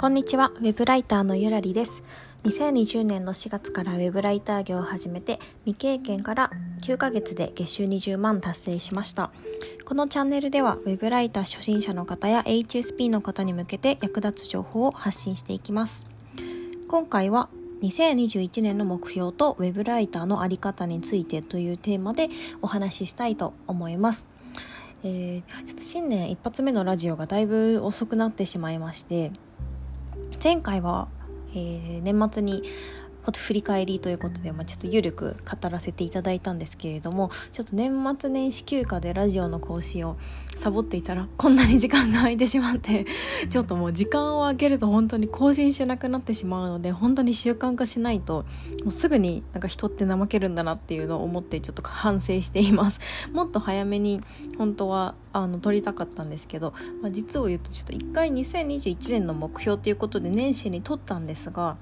こんにちは、ウェブライターのゆらりです。2020年の4月からウェブライター業を始めて、未経験から9ヶ月で月収20万達成しました。このチャンネルでは、ウェブライター初心者の方や HSP の方に向けて役立つ情報を発信していきます。今回は2021年の目標とウェブライターのあり方についてというテーマでお話ししたいと思います。えー、ちょっと新年一発目のラジオがだいぶ遅くなってしまいまして、前回は、えー、年末に振り返りということで、まあ、ちょっとゆるく語らせていただいたんですけれどもちょっと年末年始休暇でラジオの更新をサボっていたらこんなに時間が空いてしまってちょっともう時間を空けると本当に更新しなくなってしまうので本当に習慣化しないともうすぐになんか人って怠けるんだなっていうのを思ってちょっと反省しています。もっと早めに本当はあの撮りたかったんですけど、まあ、実を言うとちょっと一回2021年の目標ということで年始に撮ったんですが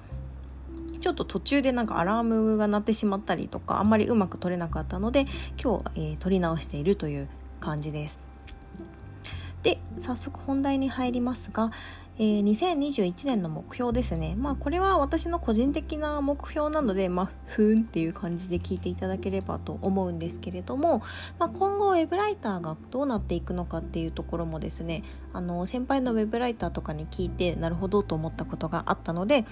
ちょっと途中でなんかアラームが鳴ってしまったりとかあんまりうまく撮れなかったので今日、えー、撮り直しているという感じです。で早速本題に入りますが、えー、2021年の目標ですね。まあこれは私の個人的な目標なので、まあふーんっていう感じで聞いていただければと思うんですけれども、まあ、今後ウェブライターがどうなっていくのかっていうところもですね、あの先輩のウェブライターとかに聞いてなるほどと思ったことがあったので、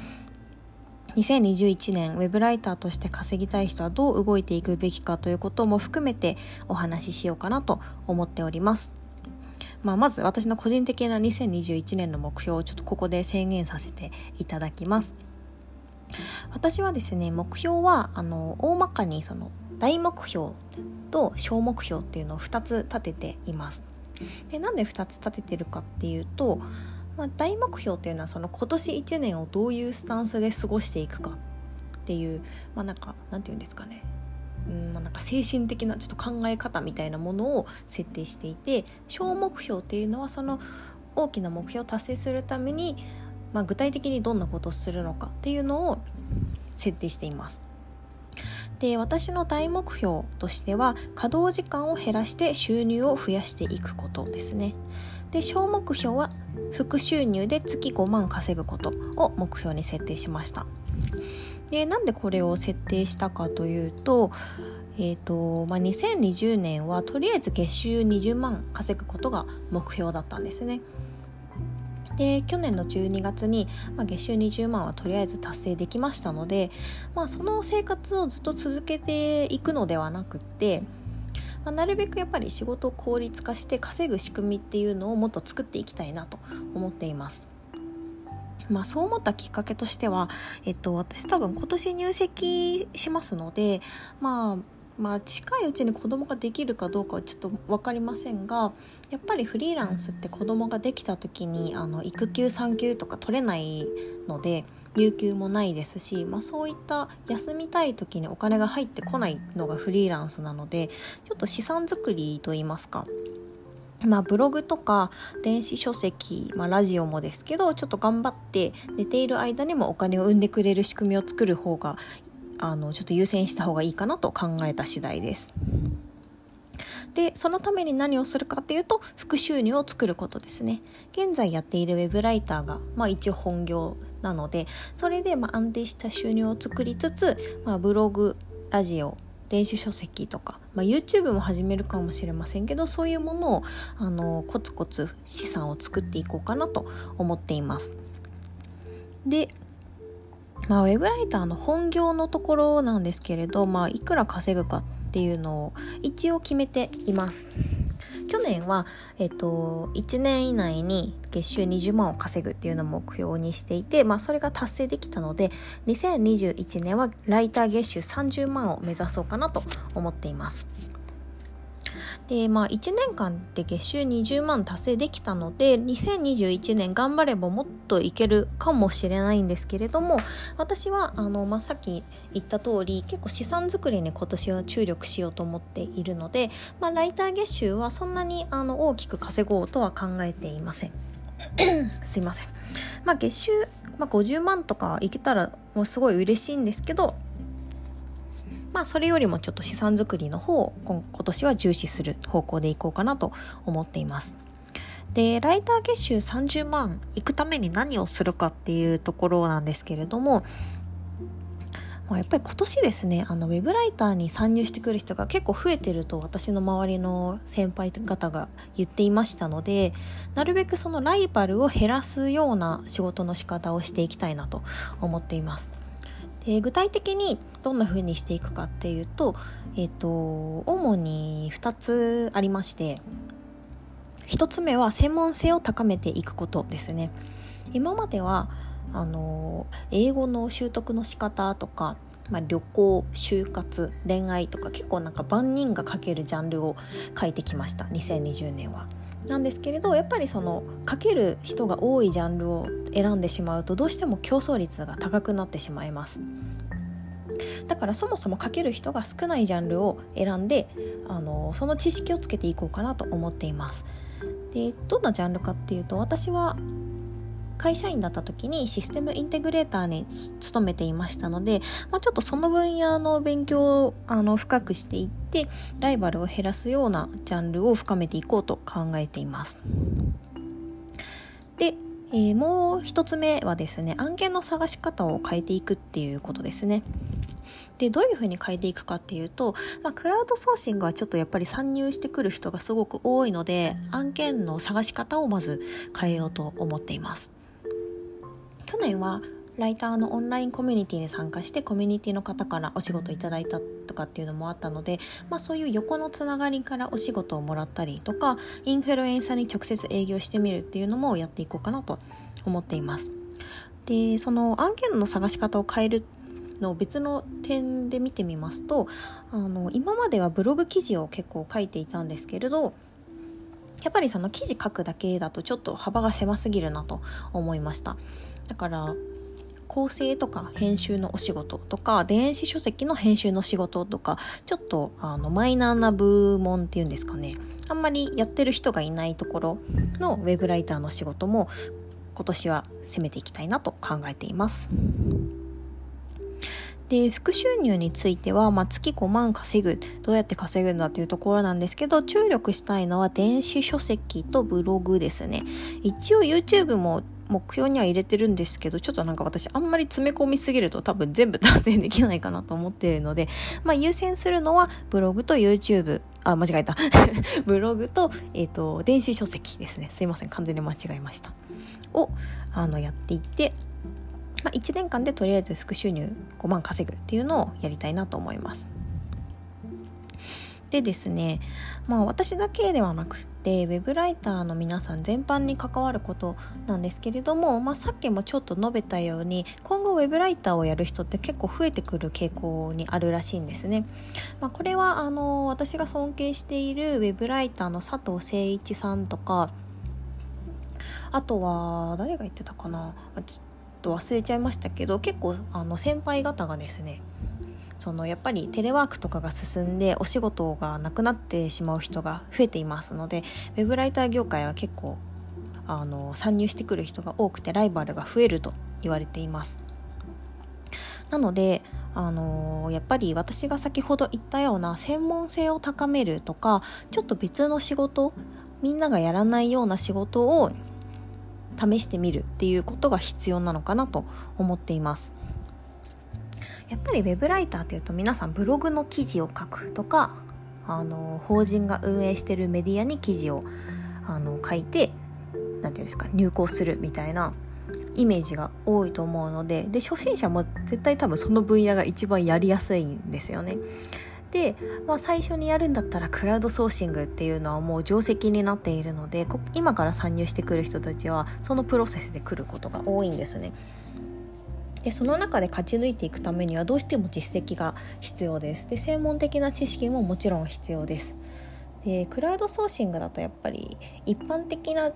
2021年ウェブライターとして稼ぎたい人はどう動いていくべきかということも含めてお話ししようかなと思っております。まあ、まず私の個人的な2021年の目標をちょっとここで宣言させていただきます。私はですね、目標は、あの、大まかにその大目標と小目標っていうのを2つ立てています。でなんで2つ立ててるかっていうと、まあ、大目標っていうのはその今年1年をどういうスタンスで過ごしていくかっていうまあなんかなんて言うんですかねうんまあ、なんか精神的なちょっと考え方みたいなものを設定していて小目標っていうのはその大きな目標を達成するために、まあ、具体的にどんなことをするのかっていうのを設定しています。で私の大目標としては稼働時間を減らして収入を増やしていくことですね。で小目標は副収入で月5万稼ぐことを目標に設定しましたでなんでこれを設定したかというとえーとまあ、2020年はとりあえず月収20万稼ぐことが目標だったんですね。で去年の12月に、まあ、月収20万はとりあえず達成できましたので、まあ、その生活をずっと続けていくのではなくってまあ、なるべくやっぱり仕事を効率化して稼ぐ仕組みっていうのをもっと作っていきたいなと思っています。まあそう思ったきっかけとしては、えっと、私多分今年入籍しますので、まあ、まあ近いうちに子供ができるかどうかはちょっと分かりませんがやっぱりフリーランスって子供ができた時にあの育休産休とか取れないので有給もないですし、まあ、そういった休みたい時にお金が入ってこないのがフリーランスなのでちょっと資産作りといいますかまあ、ブログとか電子書籍、まあ、ラジオもですけどちょっと頑張って寝ている間にもお金を生んでくれる仕組みを作る方があのちょっと優先した方がいいかなと考えた次第です。で、そのために何をするかっていうと、副収入を作ることですね。現在やっているウェブライターが、まあ一応本業なので、それでま安定した収入を作りつつ、まあブログ、ラジオ、電子書籍とか、まあ、YouTube も始めるかもしれませんけどそういうものをあのコツコツ資産を作っていこうかなと思っています。で、まあ、ウェブライターの本業のところなんですけれど、まあ、いくら稼ぐかっていうのを一応決めています。去年は、えっと、1年以内に月収20万を稼ぐっていうのを目標にしていて、まあ、それが達成できたので、2021年はライター月収30万を目指そうかなと思っています。で、まあ1年間で月収20万達成できたので、2021年頑張ればもっといけるかもしれないんですけれども、私は、あの、まあ、さっき言った通り、結構資産作りに今年は注力しようと思っているので、まあ、ライター月収はそんなにあの大きく稼ごうとは考えていません。すいません。まあ、月収、まあ、50万とかいけたらもうすごい嬉しいんですけど、まあそれよりもちょっと資産作りの方を今年は重視する方向でいこうかなと思っています。でライター月収30万いくために何をするかっていうところなんですけれどもま、やっぱり今年ですねあのウェブライターに参入してくる人が結構増えてると私の周りの先輩方が言っていましたのでなるべくそのライバルを減らすような仕事の仕方をしていきたいなと思っています。で具体的にどんな風にしていくかっていうと、えっ、と、主に2つありまして、1つ目は専門性を高めていくことですね。今まではあの英語の習得の仕方とか、まあ、旅行就活恋愛とか結構なんか万人が書けるジャンルを書いてきました2020年は。なんですけれどやっぱりその書ける人が多いジャンルを選んでしまうとどうしても競争率が高くなってしまいます。だからそもそも書ける人が少ないジャンルを選んであのその知識をつけていこうかなと思っています。でどんなジャンルかっていうと私は会社員だった時にシステムインテグレーターに勤めていましたので、まあ、ちょっとその分野の勉強をあの深くしていってライバルを減らすようなジャンルを深めていこうと考えています。で、えー、もう一つ目はですね案件の探し方を変えていくっていうことですね。でどういうふうに変えていくかっていうと、まあ、クラウドソーシングはちょっとやっぱり参入してくる人がすごく多いので案件の探し方をまず変えようと思っています。去年はライターのオンラインコミュニティに参加してコミュニティの方からお仕事いただいたとかっていうのもあったので、まあ、そういう横のつながりからお仕事をもらったりとかインフルエンサーに直接営業してみるっていうのもやっていこうかなと思っています。でその案件の探し方を変えるの別の点で見てみますとあの今まではブログ記事を結構書いていたんですけれどやっぱりその記事書くだけだとちょっと幅が狭すぎるなと思いましただから構成とか編集のお仕事とか電子書籍の編集の仕事とかちょっとあのマイナーな部門っていうんですかねあんまりやってる人がいないところのウェブライターの仕事も今年は攻めていきたいなと考えています。で副収入については、まあ、月5万稼ぐどうやって稼ぐんだっていうところなんですけど注力したいのは電子書籍とブログですね一応 YouTube も目標には入れてるんですけどちょっとなんか私あんまり詰め込みすぎると多分全部達成できないかなと思っているので、まあ、優先するのはブログと YouTube あ間違えた。ブログと,、えーと、電子書籍ですね。すいません。完全に間違えました。をあのやっていってまあ、1年間でとりあえず副収入5万稼ぐっていうのをやりたいなと思います。でですね、まあ私だけではなくて、ウェブライターの皆さん全般に関わることなんですけれども、まあさっきもちょっと述べたように、今後ウェブライターをやる人って結構増えてくる傾向にあるらしいんですね。まあこれはあの、私が尊敬しているウェブライターの佐藤誠一さんとか、あとは、誰が言ってたかなちょっと忘れちゃいましたけど、結構あの先輩方がですね、そのやっぱりテレワークとかが進んでお仕事がなくなってしまう人が増えていますのでウェブライター業界は結構あの参入してくる人が多くてライバルが増えると言われています。なのであのやっぱり私が先ほど言ったような専門性を高めるとかちょっと別の仕事みんながやらないような仕事を試してみるっていうことが必要なのかなと思っています。やっぱりウェブライターっていうと皆さんブログの記事を書くとかあの法人が運営してるメディアに記事をあの書いて何て言うんですか入稿するみたいなイメージが多いと思うのでで初心者も絶対多分その分野が一番やりやすいんですよね。で、まあ、最初にやるんだったらクラウドソーシングっていうのはもう定石になっているので今から参入してくる人たちはそのプロセスで来ることが多いんですね。でその中で勝ち抜いていくためにはどうしても実績が必要です。で専門的な知識ももちろん必要です。でクラウドソーシングだとやっぱり一般的な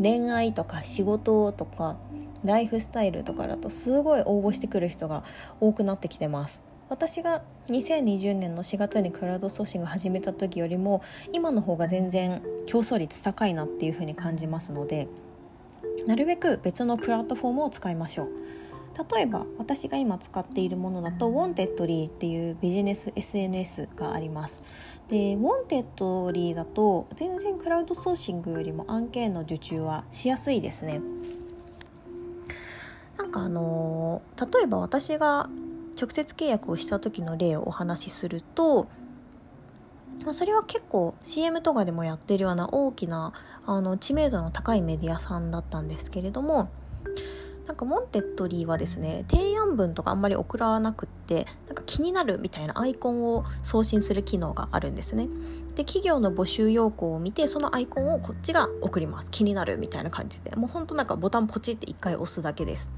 恋愛とか仕事とかライフスタイルとかだとすごい応募してくる人が多くなってきてます。私が2020年の4月にクラウドソーシング始めた時よりも今の方が全然競争率高いなっていう風に感じますのでなるべく別のプラットフォームを使いましょう。例えば私が今使っているものだと Wantedly っていうビジネス SNS があります。で Wantedly だと全然クラウドソーシングよりも案件の受注はしやすいですね。なんかあの例えば私が直接契約をした時の例をお話しするとそれは結構 CM とかでもやってるような大きなあの知名度の高いメディアさんだったんですけれどもなんか Wantedly はですね提案文とかあんまり送らなくってなんか気になるみたいなアイコンを送信する機能があるんですね。で企業の募集要項を見てそのアイコンをこっちが送ります。気になるみたいな感じで。もうほんとなんかボタンポチって1回押すだけです。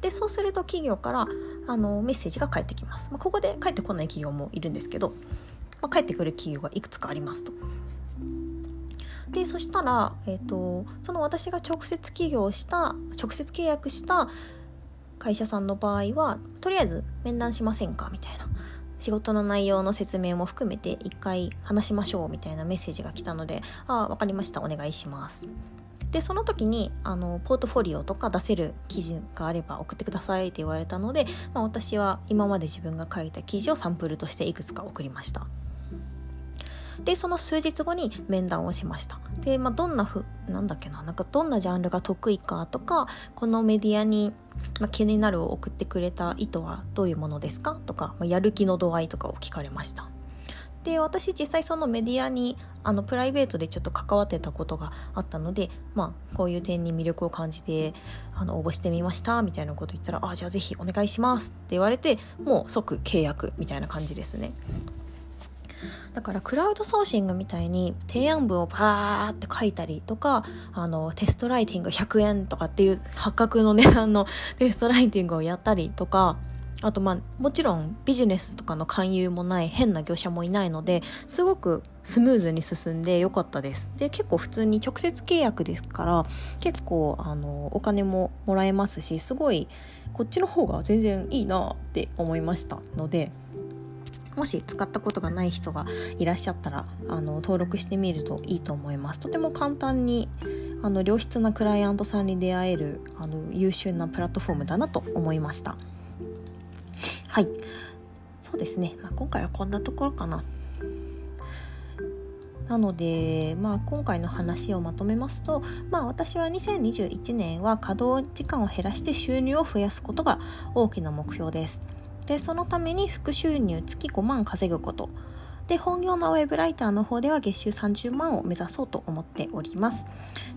でそうすると企業からあのメッセージが返ってきます、まあ、ここで返ってこない企業もいるんですけど、まあ、返ってくる企業がいくつかありますと。でそしたら、えーと、その私が直接起業した直接契約した会社さんの場合はとりあえず面談しませんか？みたいな。仕事の内容の説明も含めて一回話しましょうみたいなメッセージが来たのでああ分かりました。お願いします。でその時にあのポートフォリオとか出せる記事があれば送ってくださいって言われたので、まあ、私は今まで自分が書いた記事をサンプルとしていくつか送りました。でその数日後に面談をしました。で、まあ、どんなふなんだっけななんかどんなジャンルが得意かとかこのメディアに、まあ、気になるを送ってくれた意図はどういうものですか？とか、まあ、やる気の度合いとかを聞かれました。で私実際そのメディアにあのプライベートでちょっと関わってたことがあったのでまあこういう点に魅力を感じてあの応募してみましたみたいなこと言ったら「あじゃあぜひお願いします」って言われてもう即契約みたいな感じですね。だからクラウドソーシングみたいに提案文をバーって書いたりとか、あの、テストライティング100円とかっていう破格の値段の テストライティングをやったりとか、あとまあもちろんビジネスとかの勧誘もない変な業者もいないのですごくスムーズに進んでよかったです。で結構普通に直接契約ですから結構あのお金ももらえますしすごいこっちの方が全然いいなって思いましたのでもし使ったことがない人がいらっしゃったらあの登録してみるといいと思います。とても簡単にあの良質なクライアントさんに出会えるあの優秀なプラットフォームだなと思いました。はい。そうですね、まあ、今回はこんなところかな。なので、まあ、今回の話をまとめますと、まあ、私は2021年は稼働時間を減らして収入を増やすことが大きな目標です。でそのために副収入月5万稼ぐこと。で本業のウェブライターの方では月収30万を目指そうと思っております。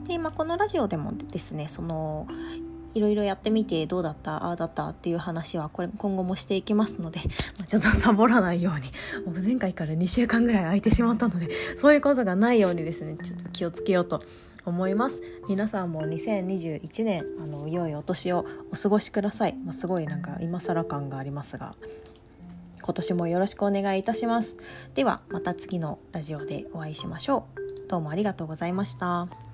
で、まあ、このラジオでもですねそのいろいろやってみてどうだったああだったっていう話はこれ今後もしていきますので、まあ、ちょっとサボらないようにもう前回から2週間ぐらい空いてしまったのでそういうことがないようにですねちょっと気をつけようと思います。皆さんも2021年あの良いお年をお過ごしください、まあ、すごいなんか今更感がありますが今年もよろしくお願いいたします。ではまた次のラジオでお会いしましょう。どうもありがとうございました。